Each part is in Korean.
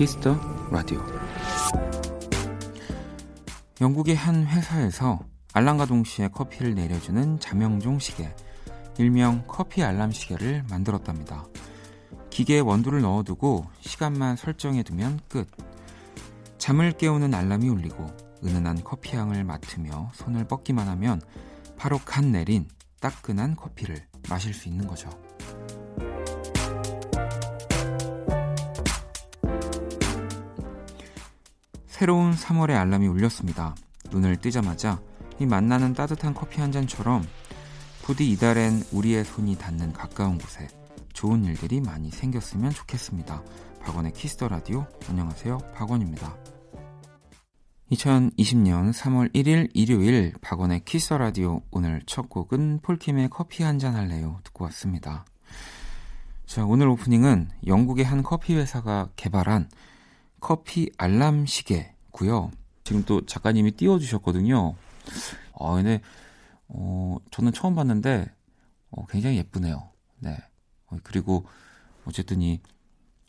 Kiss the Radio 영국의 한 회사에서 알람과 동시에 커피를 내려주는 자명종 시계 일명 커피 알람 시계를 만들었답니다. 기계에 원두를 넣어두고 시간만 설정해두면 끝. 잠을 깨우는 알람이 울리고 은은한 커피향을 맡으며 손을 뻗기만 하면 바로 갓 내린 따끈한 커피를 마실 수 있는 거죠. 새로운 3월의 알람이 울렸습니다. 눈을 뜨자마자 이 만나는 따뜻한 커피 한 잔처럼 부디 이달엔 우리의 손이 닿는 가까운 곳에 좋은 일들이 많이 생겼으면 좋겠습니다. 박원의 Kiss the Radio. 안녕하세요. 박원입니다. 2020년 3월 1일 일요일 박원의 Kiss the Radio. 오늘 첫 곡은 폴킴의 커피 한 잔 할래요. 듣고 왔습니다. 자, 오늘 오프닝은 영국의 한 커피 회사가 개발한 커피 알람 시계 고요. 지금 또 작가님이 띄워주셨거든요. 아, 근데 어, 저는 처음 봤는데 어, 굉장히 예쁘네요. 네. 어, 그리고 어쨌든 이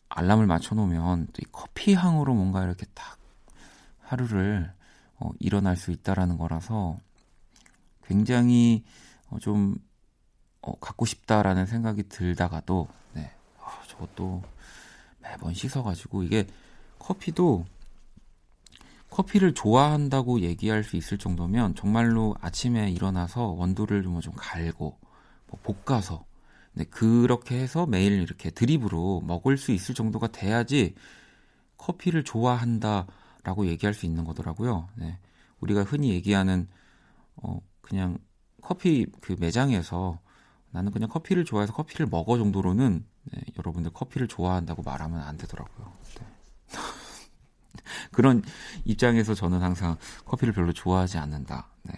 알람을 맞춰놓으면 또 이 커피 향으로 뭔가 이렇게 딱 하루를 어, 일어날 수 있다라는 거라서 굉장히 어, 좀 어, 갖고 싶다라는 생각이 들다가도 네. 아, 저것도 매번 씻어가지고 이게 커피도 커피를 좋아한다고 얘기할 수 있을 정도면 정말로 아침에 일어나서 원두를 좀, 좀 갈고 뭐 볶아서 네, 그렇게 해서 매일 이렇게 드립으로 먹을 수 있을 정도가 돼야지 커피를 좋아한다라고 얘기할 수 있는 거더라고요. 네, 우리가 흔히 얘기하는 어 그냥 커피 그 매장에서 나는 그냥 커피를 좋아해서 커피를 먹어 정도로는 네, 여러분들 커피를 좋아한다고 말하면 안 되더라고요. 네. 그런 입장에서 저는 항상 커피를 별로 좋아하지 않는다. 네.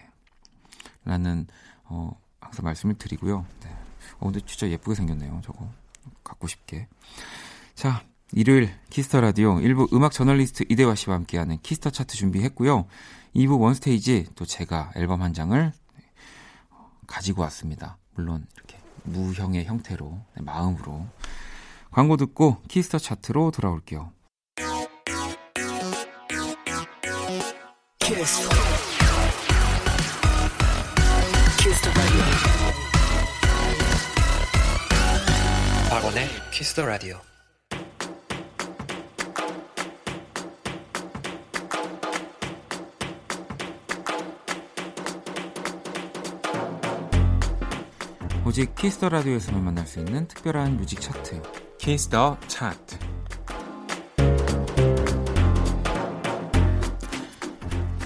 라는 어 항상 말씀을 드리고요. 네. 어 근데 진짜 예쁘게 생겼네요. 저거 갖고 싶게. 자, 일요일 Kiss the Radio 1부 음악 저널리스트 이대화 씨와 함께하는 Kiss the Chart 준비했고요. 2부 원스테이지 또 제가 앨범 한 장을 가지고 왔습니다. 물론 이렇게 무형의 형태로 네, 마음으로 광고 듣고 Kiss the Chart로 돌아올게요. Kiss. Kiss the Radio. 박원의 Kiss the Radio. 오직 Kiss the Radio에서만 만날 수 있는 특별한 뮤직 차트 Kiss the Chart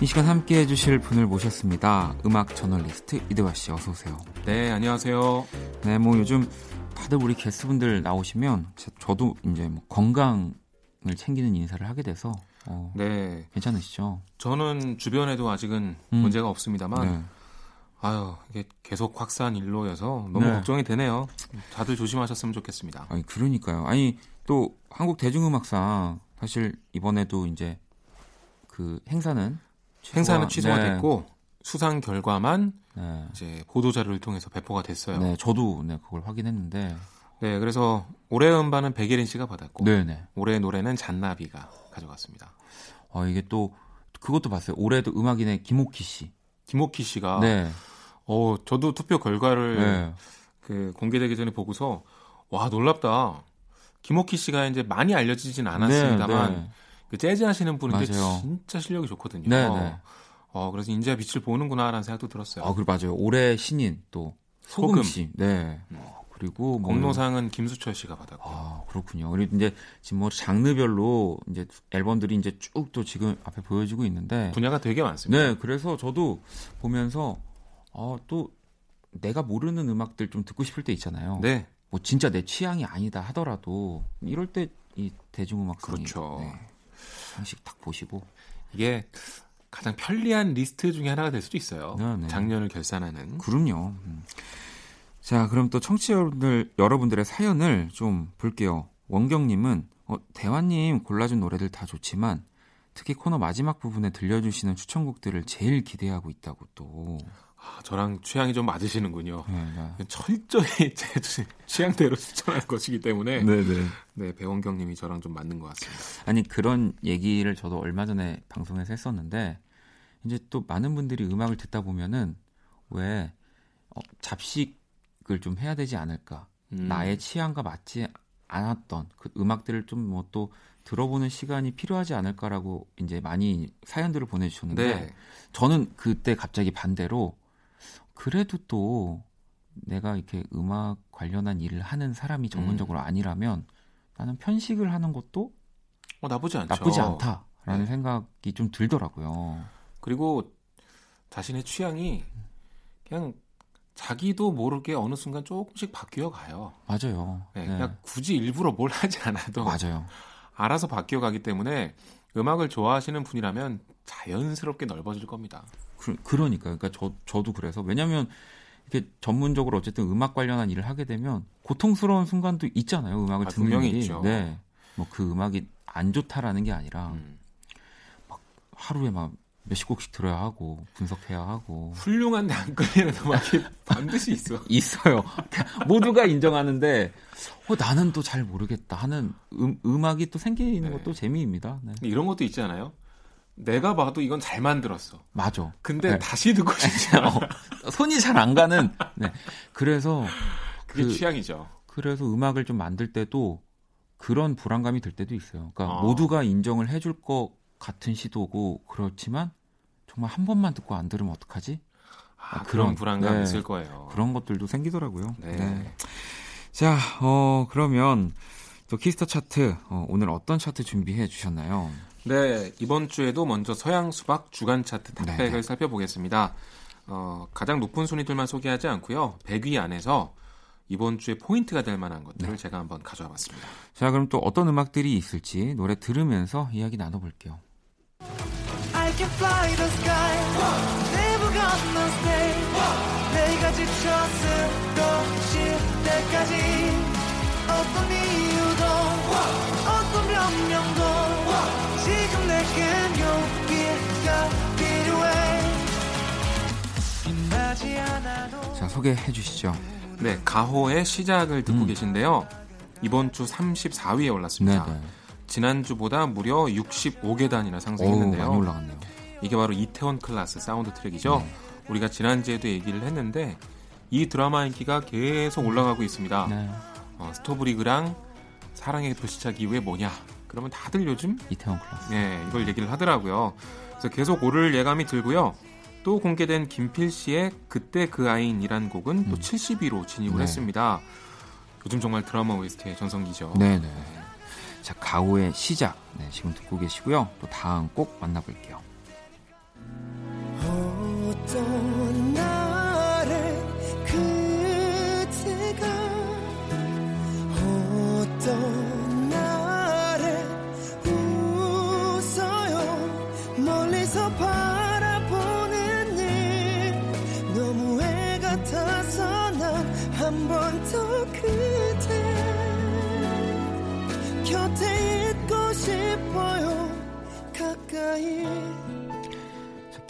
이 시간 함께 해주실 분을 모셨습니다. 음악 저널리스트 이대화 씨 어서 오세요. 네 안녕하세요. 네 뭐 요즘 다들 우리 게스트분들 나오시면 저도 이제 뭐 건강을 챙기는 인사를 하게 돼서 어, 네 괜찮으시죠? 저는 주변에도 아직은 음. 문제가 없습니다만 네. 아유 이게 계속 확산 일로여서 너무 네. 걱정이 되네요. 다들 조심하셨으면 좋겠습니다. 아니 그러니까요. 아니 또 한국 대중음악상 사실 이번에도 이제 그 행사는 행사는 취소가 네. 됐고 수상 결과만 네. 이제 보도 자료를 통해서 배포가 됐어요. 네, 저도 네, 그걸 확인했는데. 네, 그래서 올해 음반은 백예린 씨가 받았고, 네네. 네. 올해 노래는 잔나비가 가져갔습니다. 어, 이게 또 그것도 봤어요. 올해도 음악인의 김옥희 씨. 김옥희 씨가. 네. 어, 저도 투표 결과를 네. 그 공개되기 전에 보고서 와 놀랍다. 김옥희 씨가 이제 많이 알려지진 않았습니다만. 네, 네. 그 재즈 하시는 분인데 맞아요. 진짜 실력이 좋거든요. 네, 네. 어, 그래서 인제 빛을 보는구나라는 생각도 들었어요. 아, 그리고 맞아요. 올해 신인 또 소금 씨. 네. 음. 그리고 뭐 공로상은 김수철 씨가 받았고. 아, 그렇군요. 그리고 이제 지금 뭐 장르별로 이제 앨범들이 이제 쭉 또 지금 앞에 보여지고 있는데 분야가 되게 많습니다. 네, 그래서 저도 보면서 어, 또 내가 모르는 음악들 좀 듣고 싶을 때 있잖아요. 네. 뭐 진짜 내 취향이 아니다 하더라도 이럴 때 이 대중음악상이 그렇죠. 네. 하나씩 딱 보시고 이게 가장 편리한 리스트 중에 하나가 될 수도 있어요. 네, 네. 작년을 결산하는. 그럼요. 음. 자, 그럼 또 청취자 여러분들, 여러분들의 사연을 좀 볼게요. 원경님은 어, 대화님 골라준 노래들 다 좋지만 특히 코너 마지막 부분에 들려주시는 추천곡들을 제일 기대하고 있다고 또. 아, 저랑 취향이 좀 맞으시는군요. 네, 네. 철저히 제 취향대로 추천한 것이기 때문에 네, 네. 네, 배원경 님이 저랑 좀 맞는 것 같습니다. 아니 그런 얘기를 저도 얼마 전에 방송에서 했었는데 이제 또 많은 분들이 음악을 듣다 보면은 왜 어, 잡식을 좀 해야 되지 않을까? 음. 나의 취향과 맞지 않았던 그 음악들을 좀 뭐 또 들어보는 시간이 필요하지 않을까라고 이제 많이 사연들을 보내주셨는데 네. 저는 그때 갑자기 반대로 그래도 또 내가 이렇게 음악 관련한 일을 하는 사람이 전문적으로 음. 아니라면 나는 편식을 하는 것도 어, 나쁘지 않죠. 나쁘지 않다라는 네. 생각이 좀 들더라고요. 그리고 자신의 취향이 그냥 자기도 모르게 어느 순간 조금씩 바뀌어 가요. 맞아요. 네, 네. 그냥 굳이 일부러 뭘 하지 않아도 맞아요. 알아서 바뀌어 가기 때문에 음악을 좋아하시는 분이라면 자연스럽게 넓어질 겁니다. 그, 러니까 그러니까 저 저도 그래서 왜냐하면 이렇게 전문적으로 어쨌든 음악 관련한 일을 하게 되면 고통스러운 순간도 있잖아요. 음악을 아, 듣는 일이. 있죠. 네. 뭐 그 음악이 안 좋다라는 게 아니라 음. 막 하루에 막 몇십 곡씩 들어야 하고 분석해야 하고 훌륭한데 안 끌리는 음악이 반드시 있어. 있어요. 모두가 인정하는데 어, 나는 또 잘 모르겠다 하는 음, 음악이 또 생기는 네. 것도 재미입니다. 네. 이런 것도 있잖아요. 내가 봐도 이건 잘 만들었어. 맞아. 근데 네. 다시 듣고 싶지 않아. 어, 손이 잘 안 가는. 네. 그래서 그게 그, 취향이죠. 그래서 음악을 좀 만들 때도 그런 불안감이 들 때도 있어요. 그러니까 어. 모두가 인정을 해줄 것 같은 시도고 그렇지만 정말 한 번만 듣고 안 들으면 어떡하지? 아, 그런, 불안감 네, 있을 거예요. 그런 것들도 생기더라고요. 네. 네. 자, 어, 그러면 또 Kiss the Chart 어, 오늘 어떤 차트 준비해 주셨나요? 네, 이번 주에도 먼저 서양 수박 주간 차트 Top 백을 네. 살펴보겠습니다. 어, 가장 높은 순위들만 소개하지 않고요. 100위 안에서 이번 주에 포인트가 될 만한 것들을 네. 제가 한번 가져와 봤습니다. 자, 그럼 또 어떤 음악들이 있을지 노래 들으면서 이야기 나눠 볼게요. can fly the sky Never gonna stay 내가 지쳤을 것일 때까지 내겐 용기가 필요해 자 소개해 주시죠 네 가호의 시작을 듣고 음. 계신데요 이번 주 34위에 올랐습니다 네네. 지난주보다 무려 65계단이나 상승했는데요. 오, 올라갔네요. 이게 바로 이태원 클라스 사운드 트랙이죠. 네. 우리가 지난주에도 얘기를 했는데 이 드라마 인기가 계속 올라가고 있습니다. 네. 어, 스토브리그랑 사랑의 불시착 이후에 뭐냐? 그러면 다들 요즘 이태원 클라스. 네, 이걸 얘기를 하더라고요. 그래서 계속 오를 예감이 들고요. 또 공개된 김필 씨의 그때 그 아인이란 곡은 음. 또 70위로 진입을 네. 했습니다. 요즘 정말 드라마 OST의 전성기죠. 네네. 네. 자, 가오의 시작. 네, 지금 듣고 계시고요. 또 다음 꼭 만나볼게요.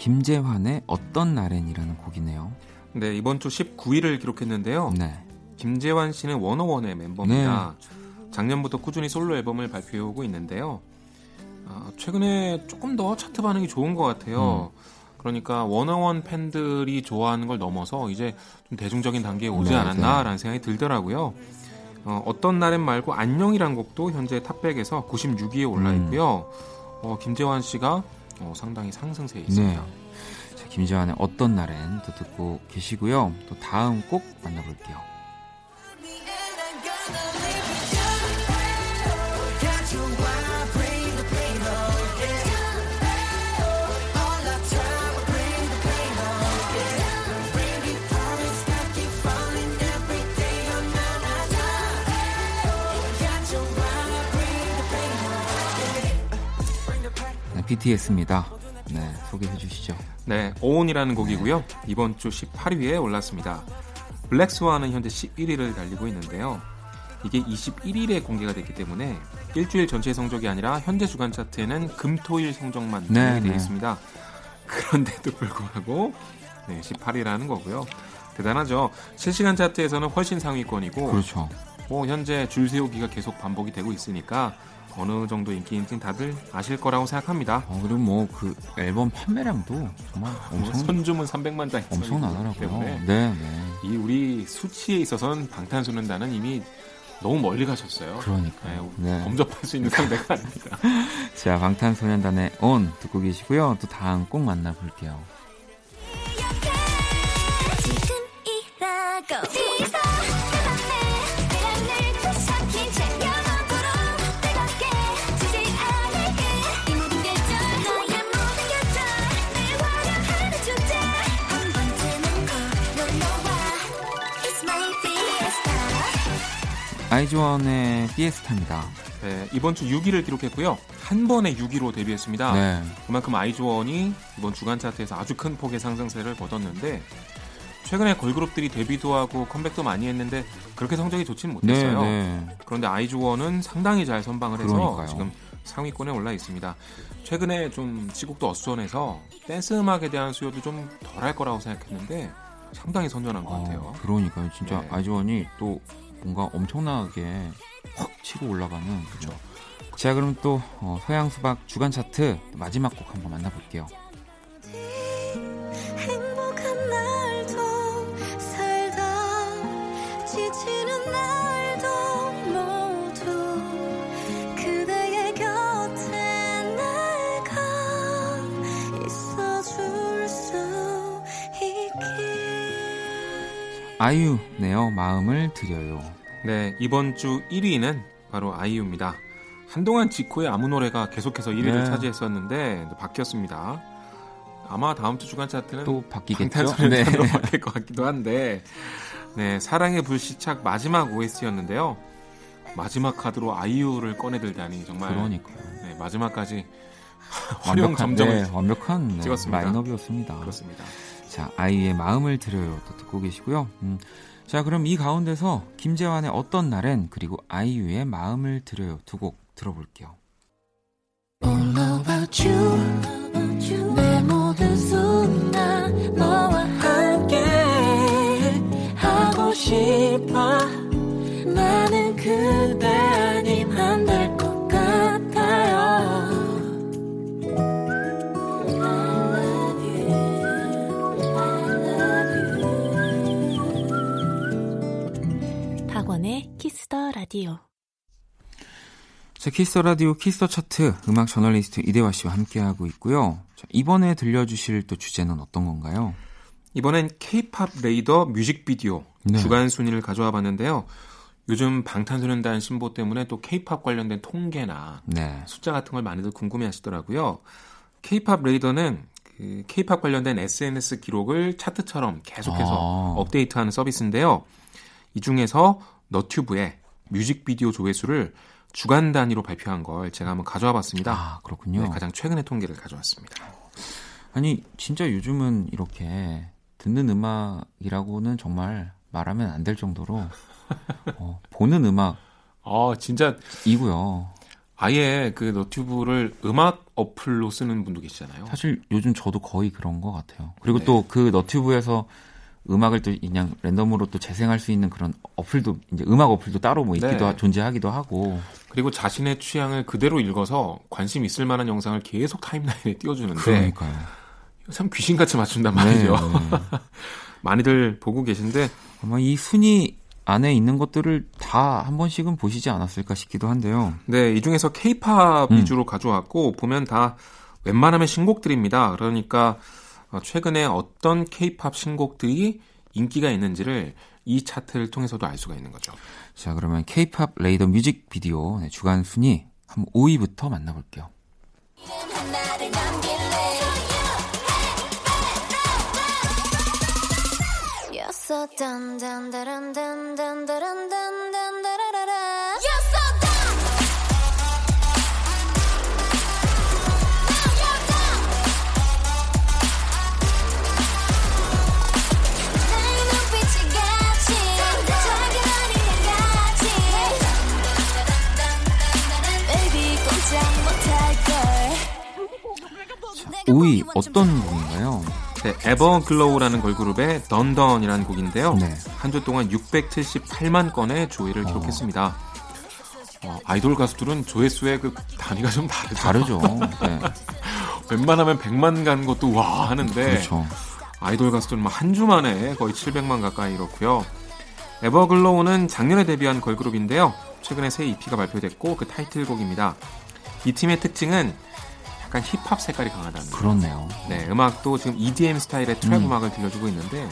김재환의 어떤 날엔이라는 곡이네요. 네, 이번 주 19위를 기록했는데요. 네. 김재환 씨는 원어원의 멤버입니다. 네. 작년부터 꾸준히 솔로 앨범을 발표해오고 있는데요. 어, 최근에 조금 더 차트 반응이 좋은 것 같아요. 음. 그러니까 원어원 팬들이 좋아하는 걸 넘어서 이제 좀 대중적인 단계에 오지 네, 않았나라는 네. 생각이 들더라고요. 어, 어떤 날엔 말고 안녕이란 곡도 현재 탑백에서 96위에 올라 음. 있고요. 음. 어, 김재환 씨가 어, 상당히 상승세에 있습니다. 네. 자, 김지환의 어떤 날엔 또 듣고 계시고요. 또 다음 꼭 만나볼게요. BTS입니다. 네, 소개해 주시죠. 네, 오온이라는 곡이고요. 이번 주 18위에 올랐습니다. 블랙스완은 현재 11위를 달리고 있는데요. 이게 21일에 공개가 됐기 때문에 일주일 전체 성적이 아니라 현재 주간 차트에는 금, 토, 일 성적만 네, 되어 네. 있습니다. 그런데도 불구하고 네, 18위라는 거고요. 대단하죠. 실시간 차트에서는 훨씬 상위권이고 그렇죠. 뭐 현재 줄 세우기가 계속 반복이 되고 있으니까 어느 정도 인기인지 다들 아실 거라고 생각합니다. 어, 그리고 뭐 그 앨범 판매량도 정말 엄청 선주문 300만 장 엄청나더라고요. 네, 네. 이 우리 수치에 있어서는 방탄소년단은 이미 너무 멀리 가셨어요. 그러니까요. 네, 네. 범접할 수 있는 상대가 아닙니다. 자, 방탄소년단의 On 듣고 계시고요. 또 다음 꼭 만나볼게요. 아이즈원의 피에스타입니다. 네, 이번 주 6위를 기록했고요. 한 번에 6위로 데뷔했습니다. 네. 그만큼 아이즈원이 이번 주간 차트에서 아주 큰 폭의 상승세를 거뒀는데 최근에 걸그룹들이 데뷔도 하고 컴백도 많이 했는데 그렇게 성적이 좋지는 못했어요. 네, 네. 그런데 아이즈원은 상당히 잘 선방을 해서 그러니까요. 지금 상위권에 올라 있습니다. 최근에 좀 시국도 어수선해서 댄스 음악에 대한 수요도 좀 덜할 거라고 생각했는데 상당히 선전한 것 같아요. 어, 그러니까요. 진짜 네. 아이즈원이 또 뭔가 엄청나게 확 치고 올라가는 그죠. 자 그럼 또 어, 서양 수박 주간 차트 마지막 곡 한번 만나볼게요. 아이유네요. 마음을 드려요. 네, 이번 주 1위는 바로 아이유입니다. 한동안 지코의 아무 노래가 계속해서 1위를 네. 차지했었는데 바뀌었습니다. 아마 다음 주 주간 차트는 또 바뀌겠죠. 네. 바뀔 것 같기도 한데, 네 사랑의 불시착 마지막 OST였는데요. 마지막 카드로 아이유를 꺼내들다니 정말 그러니까 네, 마지막까지 활용 점정을 네, 완벽한 네, 찍었습니다. 라인업이었습니다. 그렇습니다. 자, 아이의 마음을 들어요. 또 듣고 계시고요. 음, 자, 그럼 이 가운데서 김재환의 어떤 날엔 그리고 아이유의 마음을 들어요. 두 곡 들어볼게요. 싶어. 나는 그대 라디오. 자, Kiss the Radio Kiss the Chart 음악 저널리스트 이대화 씨와 함께하고 있고요. 자, 이번에 들려주실 또 주제는 어떤 건가요? 이번엔 K-팝 레이더 뮤직비디오 네. 주간 순위를 가져와 봤는데요. 요즘 방탄소년단 신보 때문에 또 K-팝 관련된 통계나 네. 숫자 같은 걸 많이들 궁금해 하시더라고요. K-팝 레이더는 그 K-팝 관련된 SNS 기록을 차트처럼 계속해서 아. 업데이트하는 서비스인데요. 이 중에서 너튜브에 뮤직비디오 조회수를 주간 단위로 발표한 걸 제가 한번 가져와 봤습니다. 아, 그렇군요. 네, 가장 최근의 통계를 가져왔습니다. 아니, 진짜 요즘은 이렇게 듣는 음악이라고는 정말 말하면 안 될 정도로 어, 보는 음악 어, 진짜 이고요. 아예 그 너튜브를 음악 어플로 쓰는 분도 계시잖아요. 사실 요즘 저도 거의 그런 것 같아요. 그리고 네. 또그 너튜브에서 음악을 또 그냥 랜덤으로 또 재생할 수 있는 그런 어플도 이제 음악 어플도 따로 뭐 있기도 네. 하, 존재하기도 하고 그리고 자신의 취향을 그대로 읽어서 관심 있을 만한 영상을 계속 타임라인에 띄워주는데 그러니까요. 참 귀신같이 맞춘단 말이죠. 네, 네. 많이들 보고 계신데 아마 이 순위 안에 있는 것들을 다 한 번씩은 보시지 않았을까 싶기도 한데요. 네, 이 중에서 케이팝 음. 위주로 가져왔고 보면 다 웬만하면 신곡들입니다. 그러니까 어, 최근에 어떤 케이팝 신곡들이 인기가 있는지를 이 차트를 통해서도 알 수가 있는 거죠. 자, 그러면 케이팝 레이더 뮤직 비디오 네, 주간 순위 한 5위부터 만나볼게요. 5위 어떤 곡인가요? 네, 에버글로우라는 걸그룹의 던던이라는 곡인데요. 네. 한주 동안 678만 건의 조회를 어. 기록했습니다. 어, 아이돌 가수들은 조회수의 그 단위가 좀 다르죠. 다르죠. 네. 웬만하면 100만 간 것도 와 하는데 그렇죠. 아이돌 가수들은 한 주 만에 거의 700만 가까이 이렇고요. 에버글로우는 작년에 데뷔한 걸그룹인데요. 최근에 새 EP가 발표됐고 그 타이틀곡입니다. 이 팀의 특징은 약간 힙합 색깔이 강하다는 그렇네요. 네, 음악도 지금 EDM 스타일의 trap 음. 악을 들려주고 있는데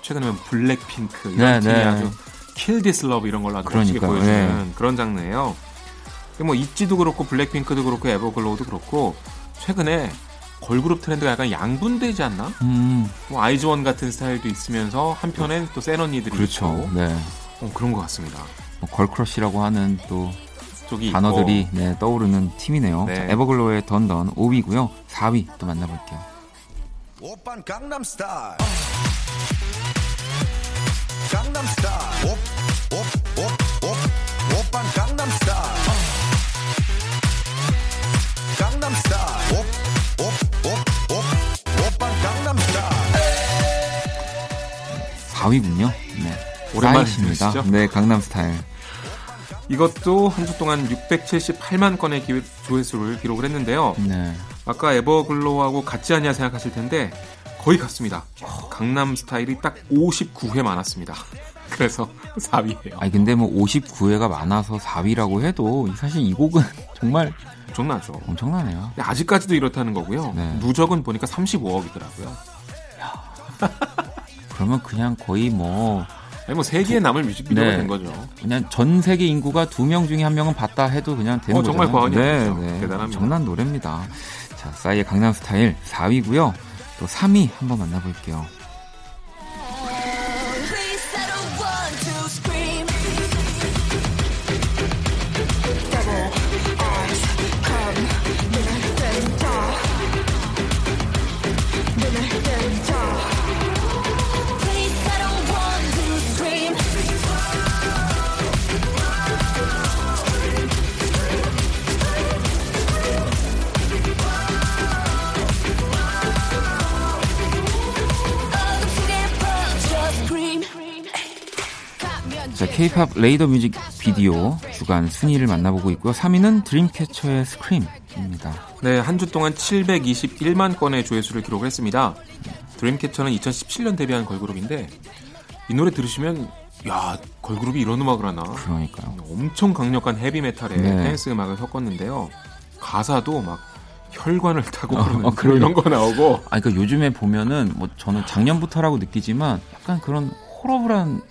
최근에 블랙핑크 이런 네, 팀이 네. 아주 Kill This Love 이런 걸로 아주 멋지게 보여주는 네. 그런 장르예요. 뭐 ITZY도 그렇고 블랙핑크도 그렇고 에버글로우도 그렇고 최근에 걸그룹 트렌드가 약간 양분되지 않나? 음. 뭐 아이즈원 같은 스타일도 있으면서 한편엔 또 센 언니들이 그렇죠. 있고 네. 어, 그런 것 같습니다. 뭐 girl crush라고 하는 또 단어들이 네, 떠오르는 팀이네요. 네. 자, 에버글로우의 DUN DUN 5위고요. 4위 또 만나볼게요. 오빤 강남 스타일. 강남 스타일. 오, 오, 오, 오, 오빤 강남 스타일. 강남 스타일. 오, 오, 오, 오, 오빤 강남 스타일. 4위군요. 네. 오랜만이십니다. 네, 강남 스타일. 이것도 한 주 동안 678만 건의 조회수를 기록을 했는데요. 네. 아까 에버글로우하고 같지 않냐 생각하실 텐데 거의 같습니다. 강남 스타일이 딱 59회 많았습니다. 그래서 4위예요. 아니 근데 뭐 59회가 많아서 4위라고 해도 사실 이 곡은 정말 엄청나죠. 엄청나네요. 아직까지도 이렇다는 거고요. 네. 누적은 보니까 35억이더라고요. 그러면 그냥 거의 뭐 아니 뭐 세계에 남을 뮤직비디오가 네. 된 거죠. 그냥 전 세계 인구가 두 명 중에 한 명은 봤다 해도 그냥 되는 어, 정말 거잖아요. 네, 네. 대단합니다. 정난 노래입니다. 자, 싸이의 강남 스타일 4위고요. 또 3위 한번 만나볼게요. K-팝 레이더 뮤직 비디오 주간 순위를 만나보고 있고요. 3위는 드림캐쳐의 Scream입니다. 네, 한 주 동안 721만 건의 조회수를 기록 했습니다. 드림캐쳐는 2017년 데뷔한 걸그룹인데 이 노래 들으시면 야 걸그룹이 이런 음악을 하나? 그러니까요. 엄청 강력한 헤비메탈에 네. 댄스 음악을 섞었는데요. 가사도 막 혈관을 타고 어, 그러는 어, 그런 이런 거 나오고. 아, 그러니까 요즘에 보면은 뭐 저는 작년부터라고 느끼지만 약간 그런 호러블한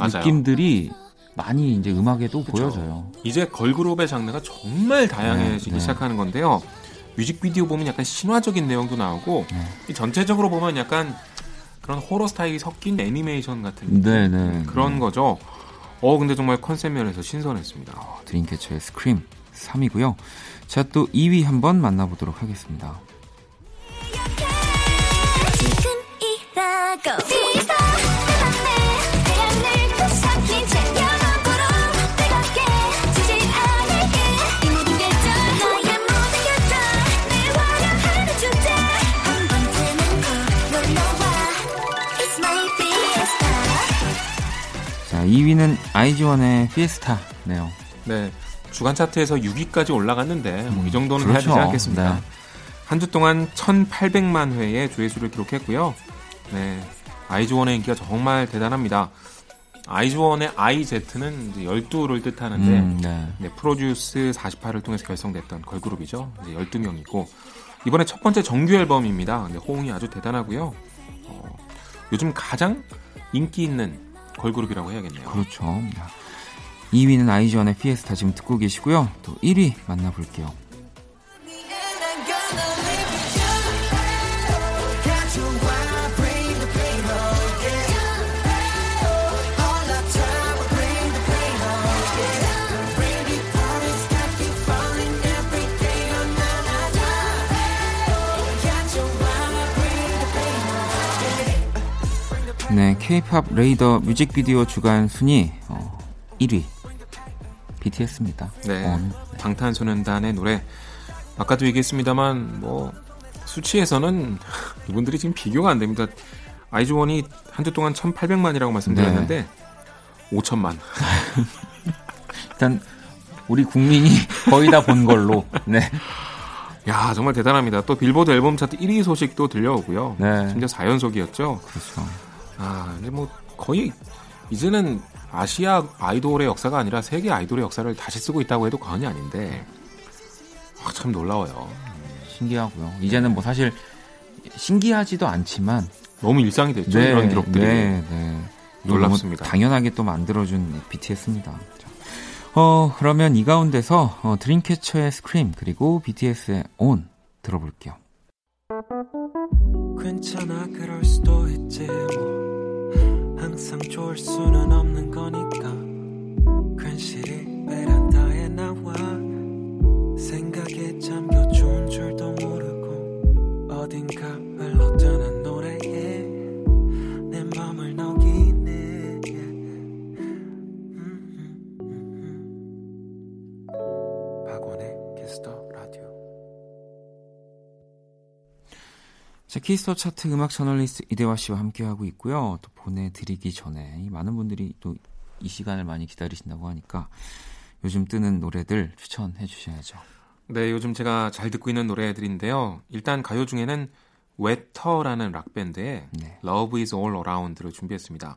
맞아요. 느낌들이 많이 이제 음악에도 그쵸. 보여져요. 이제 걸그룹의 장르가 정말 다양해지기 네, 네. 시작하는 건데요. 뮤직비디오 보면 약간 신화적인 내용도 나오고 네. 전체적으로 보면 약간 그런 호러 스타일이 섞인 애니메이션 같은 네, 네, 그런 네. 거죠. 어 근데 정말 컨셉 면에서 신선했습니다. 어, 드림캐쳐의 스크림 3위고요. 자 또 2위 한번 만나보도록 하겠습니다. 2위는 아이즈원의 피에스타네요. 네. 주간 차트에서 6위까지 올라갔는데 뭐이 음, 정도는 그렇죠. 해야 되지 그렇죠. 않겠습니까? 네. 한주 동안 1,800만 회의 조회수를 기록했고요. 네. 아이즈원의 인기가 정말 대단합니다. 아이즈원의 IZ는 이제 12를 뜻하는데 음, 네. 네, 프로듀스 48을 통해서 결성됐던 걸그룹이죠. 이제 12명이고 이번에 첫 번째 정규 앨범입니다. 호응이 아주 대단하고요. 어, 요즘 가장 인기 있는 걸그룹이라고 해야겠네요. 그렇죠. 2위는 아이즈원의 피에스타 지금 듣고 계시고요. 또 1위 만나볼게요. 네, K-팝 레이더 뮤직비디오 주간 순위 어, 1위 BTS입니다. 네, 네, 방탄소년단의 노래 아까도 얘기했습니다만 뭐 수치에서는 이분들이 지금 비교가 안 됩니다. 아이즈원이 한 주 동안 1,800만이라고 말씀드렸는데 네. 5천만. 일단 우리 국민이 거의 다 본 걸로. 네. 야 정말 대단합니다. 또 빌보드 앨범 차트 1위 소식도 들려오고요. 네. 심지어 4연속이었죠. 그렇죠. 아 근데 뭐 거의 이제는 아시아 아이돌의 역사가 아니라 세계 아이돌의 역사를 다시 쓰고 있다고 해도 과언이 아닌데 아, 참 놀라워요. 신기하고요. 이제는 뭐 사실 신기하지도 않지만 너무 일상이 됐죠 네, 이런 기록들이. 네, 네. 놀랍습니다. 당연하게 또 만들어준 BTS입니다. 어 그러면 이 가운데서 어, 드림캐쳐의 스크림 그리고 BTS의 On 들어볼게요. 괜찮아 그럴 수도 있지 뭐 항상 좋을 수는 없는 거니까 괜시리 베란다에 나와 생각에 잠겨 좋은 줄도 모르고 어딘가 자, Kiss the Chart 음악 저널리스트 이대화 씨와 함께하고 있고요. 또 보내드리기 전에 많은 분들이 또 이 시간을 많이 기다리신다고 하니까 요즘 뜨는 노래들 추천해 주셔야죠. 네, 요즘 제가 잘 듣고 있는 노래들인데요. 일단 가요 중에는 웨터라는 락밴드의 네. Love is All Around를 준비했습니다.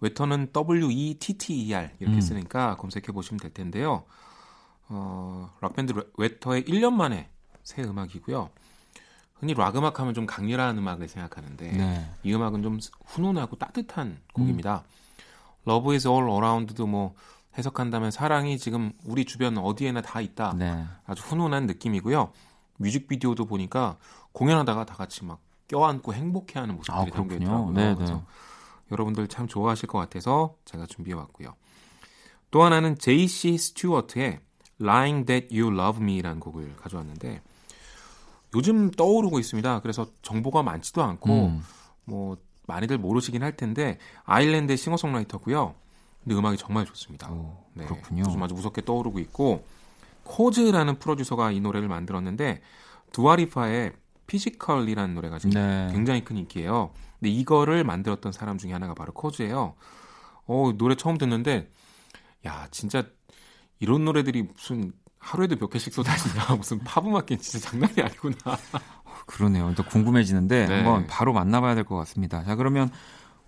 웨터는 W-E-T-T-E-R 이렇게 음. 쓰니까 검색해 보시면 될 텐데요. 어, 락밴드 웨터의 1년 만에 새 음악이고요. 흔히 락 음악 하면 좀 강렬한 음악을 생각하는데 네. 이 음악은 좀 훈훈하고 따뜻한 곡입니다. 음. Love is All Around도 뭐 해석한다면 사랑이 지금 우리 주변 어디에나 다 있다. 네. 아주 훈훈한 느낌이고요. 뮤직비디오도 보니까 공연하다가 다 같이 막 껴안고 행복해하는 모습들이 아, 담겨 있더라고요. 네, 그래서 여러분들 참 좋아하실 것 같아서 제가 준비해 왔고요. 또 하나는 제이씨 스튜어트의 Lying That You Love Me라는 곡을 가져왔는데 요즘 떠오르고 있습니다. 그래서 정보가 많지도 않고 음. 뭐 많이들 모르시긴 할 텐데 아일랜드의 싱어송라이터고요. 근데 음악이 정말 좋습니다. 오, 네, 그렇군요. 요즘 아주 무섭게 떠오르고 있고 코즈라는 프로듀서가 이 노래를 만들었는데 두아리파의 Physical이라는 노래가 지금 네. 굉장히 큰 인기예요. 근데 이거를 만들었던 사람 중에 하나가 바로 코즈예요. 어, 노래 처음 듣는데 야, 진짜 이런 노래들이 무슨 하루에도 몇 개씩 쏟아지냐 무슨 팝 음악계 진짜 장난이 아니구나. 그러네요. 또 궁금해지는데 네. 한번 바로 만나봐야 될 것 같습니다. 자 그러면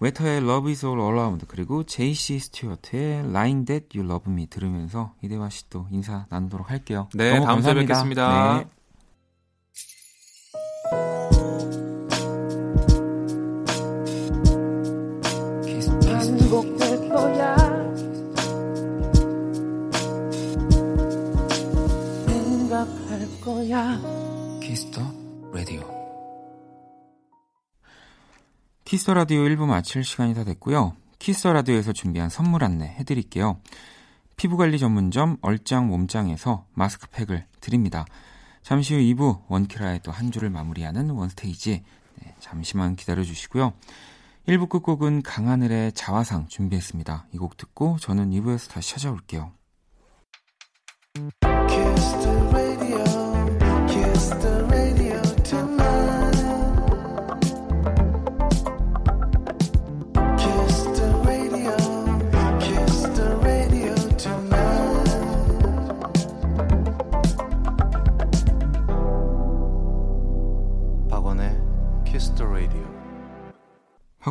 웨터의 Love is all around 그리고 제이씨 스튜어트의 Lying That You Love Me 들으면서 이대화 씨 또 인사 나누도록 할게요. 네, 너무 다음 주에 뵙겠습니다. 네. Kiss the Radio 1부 마칠 시간이 다 됐고요. Kiss the Radio에서 준비한 선물 안내 해드릴게요. 피부관리 전문점 얼짱 몸짱에서 마스크팩을 드립니다. 잠시 후 2부 원키라의 또 한 주를 마무리하는 원스테이지 네, 잠시만 기다려주시고요. 1부 끝곡은 강하늘의 자화상 준비했습니다. 이 곡 듣고 저는 2부에서 다시 찾아올게요.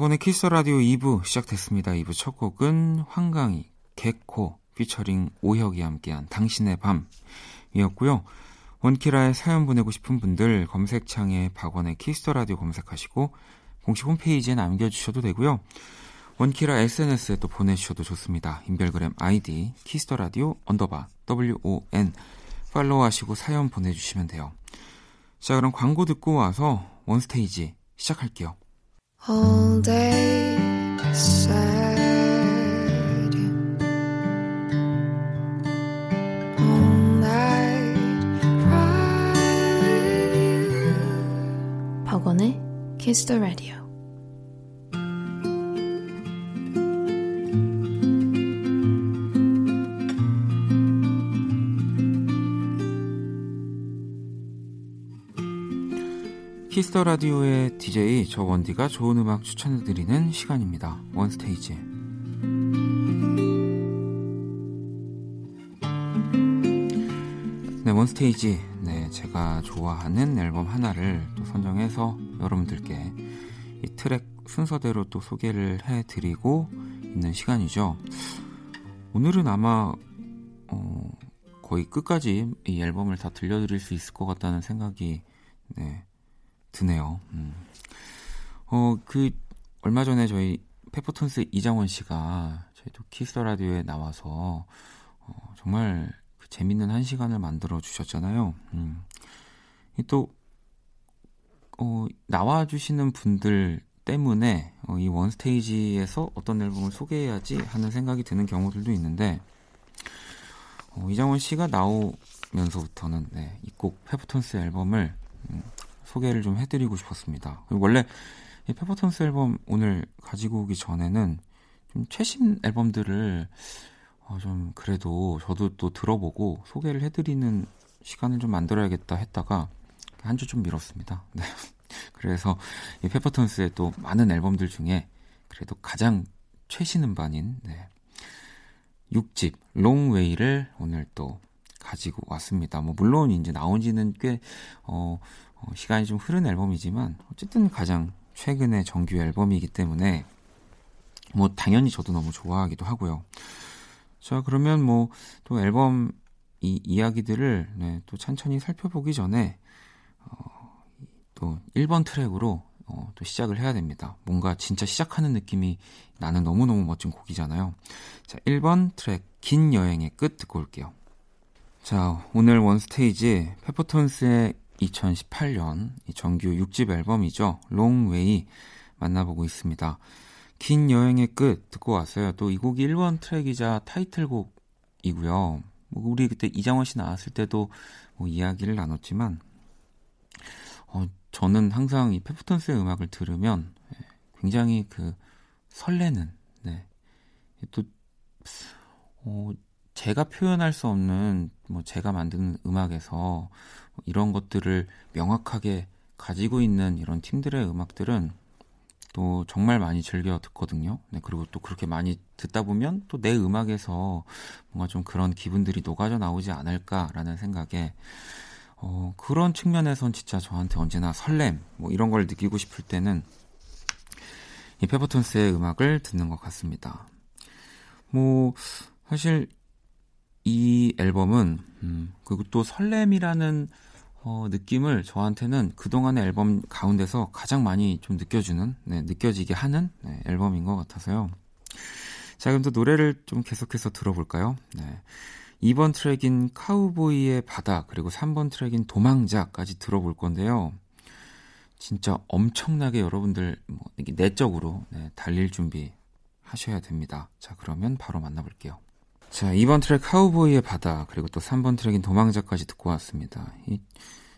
박원의 Kiss the Radio 2부 시작됐습니다. 2부 첫 곡은 황광희, 개코, 피처링 오혁이 함께한 당신의 밤이었고요. 원키라에 사연 보내고 싶은 분들 검색창에 박원의 Kiss the Radio 검색하시고 공식 홈페이지에 남겨주셔도 되고요. 원키라 SNS에 또 보내주셔도 좋습니다. 인별그램 아이디 Kiss the Radio underbar WON 팔로우하시고 사연 보내주시면 돼요. 자 그럼 광고 듣고 와서 원스테이지 시작할게요. all day sad all night cry with you 박원의 Kiss the Radio Kiss the Radio의 DJ 저 원디가 좋은 음악 추천해 드리는 시간입니다. 원스테이지. 네, 원스테이지. 네, 제가 좋아하는 앨범 하나를 또 선정해서 여러분들께 이 트랙 순서대로 또 소개를 해 드리고 있는 시간이죠. 오늘은 아마 어, 거의 끝까지 이 앨범을 다 들려드릴 수 있을 것 같다는 생각이 네, 드네요. 음. 어, 그, 얼마 전에 저희 페퍼톤스 이장원 씨가 저희 또 키스 라디오에 나와서 어, 정말 그 재밌는 한 시간을 만들어 주셨잖아요. 음. 또, 어, 나와주시는 분들 때문에 어, 이 원스테이지에서 어떤 앨범을 소개해야지 하는 생각이 드는 경우들도 있는데, 어, 이장원 씨가 나오면서부터는 네, 이곡 페퍼톤스 앨범을 음, 소개를 좀 해드리고 싶었습니다. 원래 이 페퍼톤스 앨범 오늘 가지고 오기 전에는 좀 최신 앨범들을 어, 좀 그래도 저도 또 들어보고 소개를 해드리는 시간을 좀 만들어야겠다 했다가 한 주 좀 미뤘습니다. 네. 그래서 이 페퍼톤스의 또 많은 앨범들 중에 그래도 가장 최신 음반인 네. 6집 롱웨이를 오늘 또 가지고 왔습니다. 뭐 물론 이제 나온 지는 꽤 어, 어, 시간이 좀 흐른 앨범이지만 어쨌든 가장 최근의 정규 앨범이기 때문에 뭐 당연히 저도 너무 좋아하기도 하고요. 자 그러면 뭐 또 앨범 이 이야기들을 네, 또 천천히 살펴보기 전에 어, 또 1번 트랙으로 어, 또 시작을 해야 됩니다. 뭔가 진짜 시작하는 느낌이 나는 너무너무 멋진 곡이잖아요. 자 1번 트랙 긴 여행의 끝 듣고 올게요. 자 오늘 원스테이지 페퍼톤스의 2018년 정규 6집 앨범이죠. 롱웨이 만나보고 있습니다. 긴 여행의 끝 듣고 왔어요. 또 이 곡이 1번 트랙이자 타이틀곡이고요. 뭐 우리 그때 이장원 씨 나왔을 때도 뭐 이야기를 나눴지만 어, 저는 항상 이 페프톤스의 음악을 들으면 예, 굉장히 그 설레는 네. 또 어, 제가 표현할 수 없는 뭐 제가 만드는 음악에서 이런 것들을 명확하게 가지고 있는 이런 팀들의 음악들은 또 정말 많이 즐겨 듣거든요. 네, 그리고 또 그렇게 많이 듣다 보면 또 내 음악에서 뭔가 좀 그런 기분들이 녹아져 나오지 않을까라는 생각에 어, 그런 측면에선 진짜 저한테 언제나 설렘 뭐 이런 걸 느끼고 싶을 때는 이 페퍼톤스의 음악을 듣는 것 같습니다. 뭐 사실 이 앨범은 음, 그리고 또 설렘이라는 어, 느낌을 저한테는 그동안의 앨범 가운데서 가장 많이 좀 느껴주는, 네, 느껴지게 하는 네, 앨범인 것 같아서요. 자, 그럼 또 노래를 좀 계속해서 들어볼까요? 네. 2번 트랙인 카우보이의 바다, 그리고 3번 트랙인 도망자까지 들어볼 건데요. 진짜 엄청나게 여러분들 뭐, 내적으로 네, 달릴 준비 하셔야 됩니다. 자, 그러면 바로 만나볼게요. 자, 2번 트랙 카우보이의 바다, 그리고 또 3번 트랙인 도망자까지 듣고 왔습니다. 이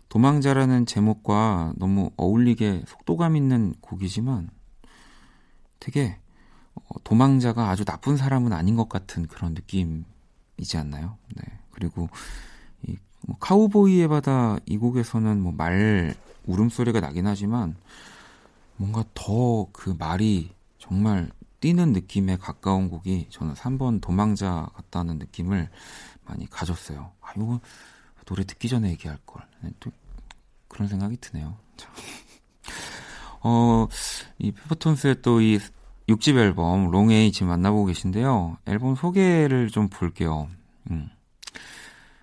도망자라는 제목과 너무 어울리게 속도감 있는 곡이지만 되게 어, 도망자가 아주 나쁜 사람은 아닌 것 같은 그런 느낌이지 않나요? 네. 그리고 이뭐 카우보이의 바다 이 곡에서는 뭐 말 울음소리가 나긴 하지만 뭔가 더 그 말이 정말 뛰는 느낌에 가까운 곡이 저는 3번 도망자 같다는 느낌을 많이 가졌어요. 아, 이거 노래 듣기 전에 얘기할 걸. 네, 또 그런 생각이 드네요. 어, 이 페퍼톤스의 또 이 6집 앨범 long way 지금 만나보고 계신데요. 앨범 소개를 좀 볼게요. 음.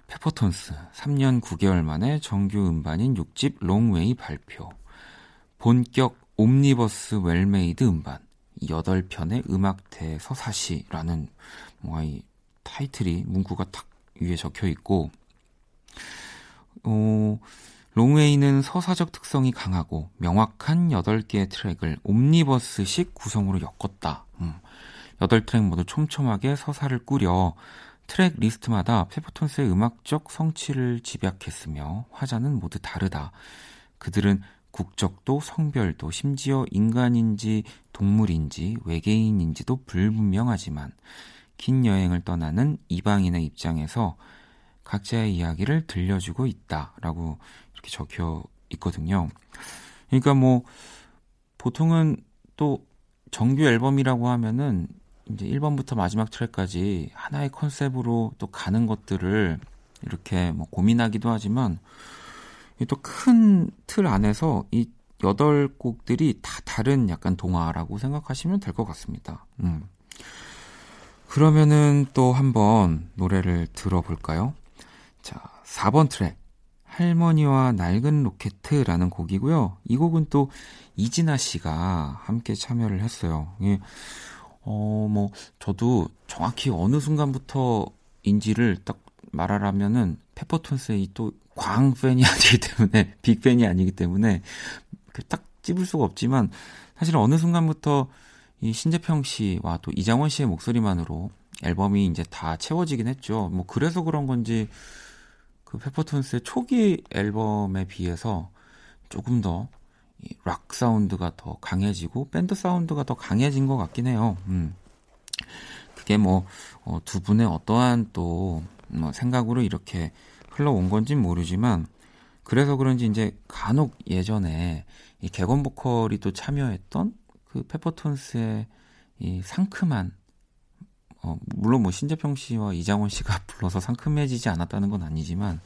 페퍼톤스 3년 9개월 만에 정규 음반인 6집 long way 발표. 본격 옴니버스 well-made 음반. 8편의 음악 대서사시라는 뭔가 이 타이틀이 문구가 탁 위에 적혀 있고 어, 롱웨이는 서사적 특성이 강하고 명확한 8개의 트랙을 옴니버스식 구성으로 엮었다. 음, 8트랙 모두 촘촘하게 서사를 꾸려 트랙 리스트마다 페퍼톤스의 음악적 성취를 집약했으며 화자는 모두 다르다. 그들은 국적도 성별도 심지어 인간인지 동물인지 외계인인지도 불분명하지만 긴 여행을 떠나는 이방인의 입장에서 각자의 이야기를 들려주고 있다라고 이렇게 적혀 있거든요. 그러니까 뭐 보통은 또 정규 앨범이라고 하면은 이제 1번부터 마지막 트랙까지 하나의 컨셉으로 또 가는 것들을 이렇게 뭐 고민하기도 하지만 또 큰 틀 안에서 이 여덟 곡들이 다 다른 약간 동화라고 생각하시면 될 것 같습니다. 음. 그러면은 또 한번 노래를 들어볼까요? 자, 4번 트랙. 할머니와 낡은 로켓트라는 곡이고요. 이 곡은 또 이진아 씨가 함께 참여를 했어요. 예. 어, 뭐, 저도 정확히 어느 순간부터인지를 딱 말하라면은 페퍼톤스의 이또 광 팬이 아니기 때문에, big fan이 아니기 때문에 딱 찝을 수가 없지만 사실 어느 순간부터 이 신재평 씨와 또 이장원 씨의 목소리만으로 앨범이 이제 다 채워지긴 했죠. 뭐 그래서 그런 건지 그 페퍼톤스의 초기 앨범에 비해서 조금 더 락 사운드가 더 강해지고 밴드 사운드가 더 강해진 것 같긴 해요. 음. 그게 뭐두 어, 분의 어떠한 또 뭐 생각으로 이렇게 흘러온 건진 모르지만 그래서 그런지 이제 간혹 예전에 이 개건 보컬이 또 참여했던 그 페퍼톤스의 이 상큼한 어, 물론 뭐 신재평 씨와 이장원 씨가 불러서 상큼해지지 않았다는 건 아니지만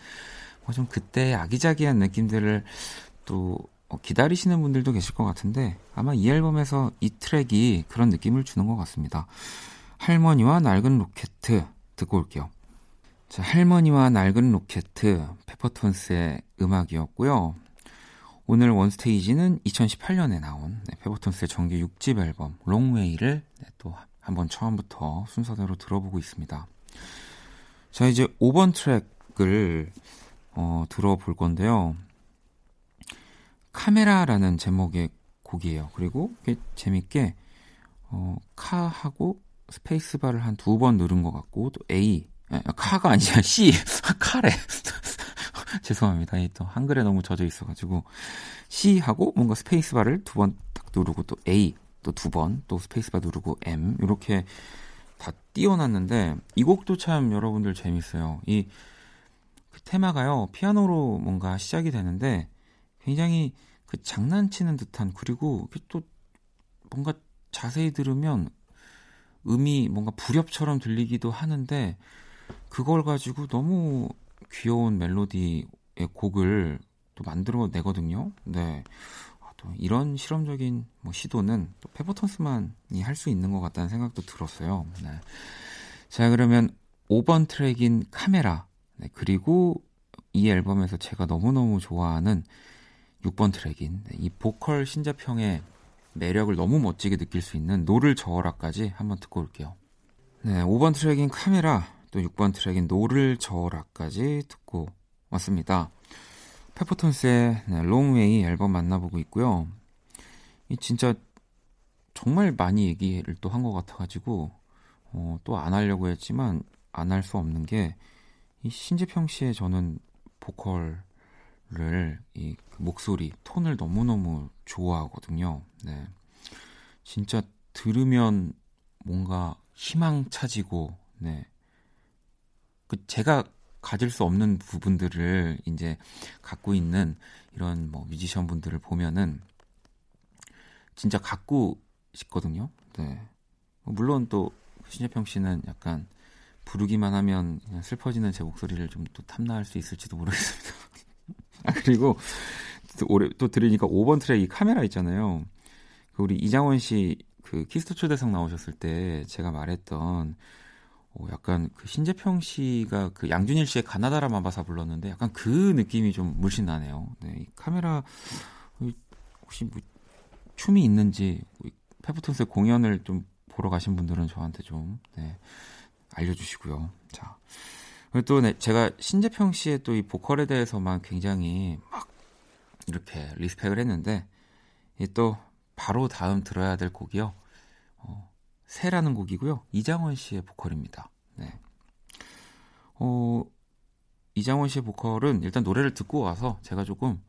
뭐 좀 그때 아기자기한 느낌들을 또 어, 기다리시는 분들도 계실 것 같은데 아마 이 앨범에서 이 트랙이 그런 느낌을 주는 것 같습니다. 할머니와 낡은 로켓 듣고 올게요. 자, 할머니와 낡은 로켓 페퍼톤스의 음악이었고요. 오늘 원스테이지는 2018년에 나온 네, 페퍼톤스의 정규 6집 앨범 롱웨이를 네, 또 한번 처음부터 순서대로 들어보고 있습니다. 자, 이제 5번 트랙을 어, 들어볼 건데요. 카메라라는 제목의 곡이에요. 그리고 재밌게 어, 카하고 스페이스바를 한 두 번 누른 것 같고 또 A 카가 아니라 C 카레 죄송합니다. 또 한글에 너무 젖어 있어가지고 C 하고 뭔가 스페이스바를 두 번 딱 누르고 또 A 또 두 번 또 스페이스바 누르고 M 이렇게 다 띄워놨는데 이 곡도 참 여러분들 재밌어요. 이 그 테마가요 피아노로 뭔가 시작이 되는데 굉장히 그 장난치는 듯한 그리고 또 뭔가 자세히 들으면 음이 뭔가 불협처럼 들리기도 하는데 그걸 가지고 너무 귀여운 멜로디의 곡을 또 만들어 내거든요. 네. 아, 또 이런 실험적인 뭐 시도는 또 페퍼톤스만이 할 수 있는 것 같다는 생각도 들었어요. 네. 자, 그러면 5번 트랙인 카메라. 네, 그리고 이 앨범에서 제가 너무너무 좋아하는 6번 트랙인 네, 이 보컬 신재평의 매력을 너무 멋지게 느낄 수 있는 노를 저어라까지 한번 듣고 올게요. 네, 5번 트랙인 카메라 또 6번 트랙인 노를 저어라까지 듣고 왔습니다. 페퍼톤스의 네, long way 앨범 만나보고 있고요. 이 진짜 정말 많이 얘기를 또 한 것 같아가지고 어, 또 안 하려고 했지만 안 할 수 없는 게 이 신재평 씨의 저는 보컬을 이그 목소리 톤을 너무너무 좋아하거든요. 네. 진짜 들으면 뭔가 희망 차지고 네. 그 제가 가질 수 없는 부분들을 이제 갖고 있는 이런 뭐 뮤지션 분들을 보면은 진짜 갖고 싶거든요. 네. 뭐 물론 또 신재평 씨는 약간 부르기만 하면 그냥 슬퍼지는 제 목소리를 좀 또 탐나할 수 있을지도 모르겠습니다. 아, 그리고 또 올해 또 들으니까 5번 트랙 이 카메라 있잖아요. 그 우리 이장원 씨 그 Kiss the 초대석 나오셨을 때 제가 말했던 어, 약간 그 신재평 씨가 그 양준일 씨의 가나다라 마바사 불렀는데 약간 그 느낌이 좀 물씬 나네요. 네, 이 카메라 혹시 뭐 춤이 있는지 페프톤스의 공연을 좀 보러 가신 분들은 저한테 좀 네, 알려주시고요. 자, 또 네, 제가 신재평 씨의 또 이 보컬에 대해서만 굉장히 막 이렇게 리스펙을 했는데 또 바로 다음 들어야 될 곡이요. 어, 새라는 곡이고요. 이장원 씨의 보컬입니다. 네. 어, 이장원 씨의 보컬은 일단 노래를 듣고 와서 제가 조금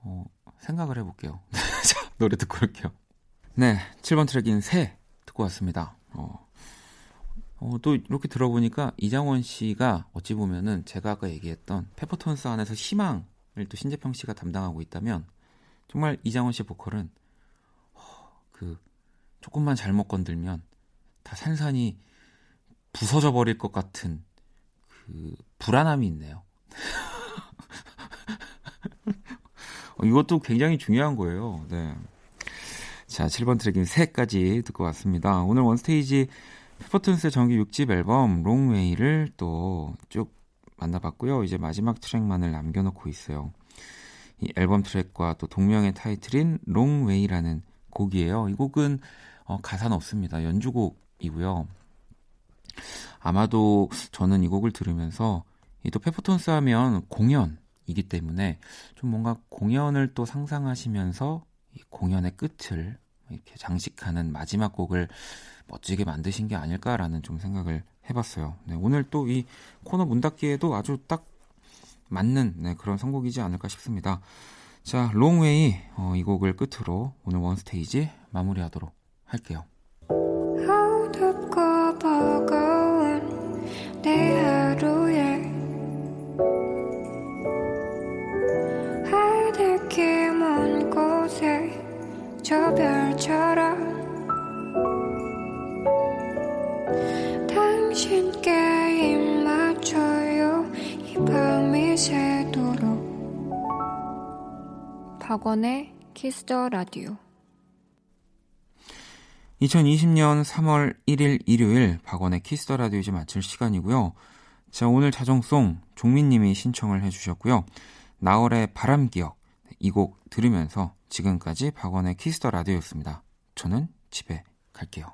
어, 생각을 해볼게요. 자, 노래 듣고 올게요. 네, 7번 트랙인 새 듣고 왔습니다. 어, 어, 또 이렇게 들어보니까 이장원 씨가 어찌 보면은 제가 아까 얘기했던 페퍼톤스 안에서 희망을 또 신재평 씨가 담당하고 있다면 정말 이장원 씨 보컬은 그 조금만 잘못 건들면 다 산산이 부서져 버릴 것 같은 그 불안함이 있네요. 어, 이것도 굉장히 중요한 거예요. 네. 자, 7번 트랙인 새까지 듣고 왔습니다. 오늘 one stage 페퍼톤스의 정규 6집 앨범 long way를 또 쭉 만나봤고요. 이제 마지막 트랙만을 남겨놓고 있어요. 이 앨범 트랙과 또 동명의 타이틀인 long way라는 곡이에요. 이 곡은 어, 가사는 없습니다. 연주곡이고요. 아마도 저는 이 곡을 들으면서 또 페퍼톤스 하면 공연이기 때문에 좀 뭔가 공연을 또 상상하시면서 이 공연의 끝을 이렇게 장식하는 마지막 곡을 멋지게 만드신 게 아닐까라는 좀 생각을 해봤어요. 네, 오늘 또 이 코너 문 닫기에도 아주 딱 맞는 네, 그런 선곡이지 않을까 싶습니다. 자, 롱웨이 어, 이 곡을 끝으로 오늘 원스테이지 마무리하도록 할게요. 박원의 Kiss the Radio 2020년 3월 1일 일요일 박원의 Kiss the Radio 이제 마칠 시간이고요. 자, 오늘 자정송 종민님이 신청을 해주셨고요. 나얼의 바람기억 이 곡 들으면서 지금까지 박원의 Kiss the Radio였습니다. 저는 집에 갈게요.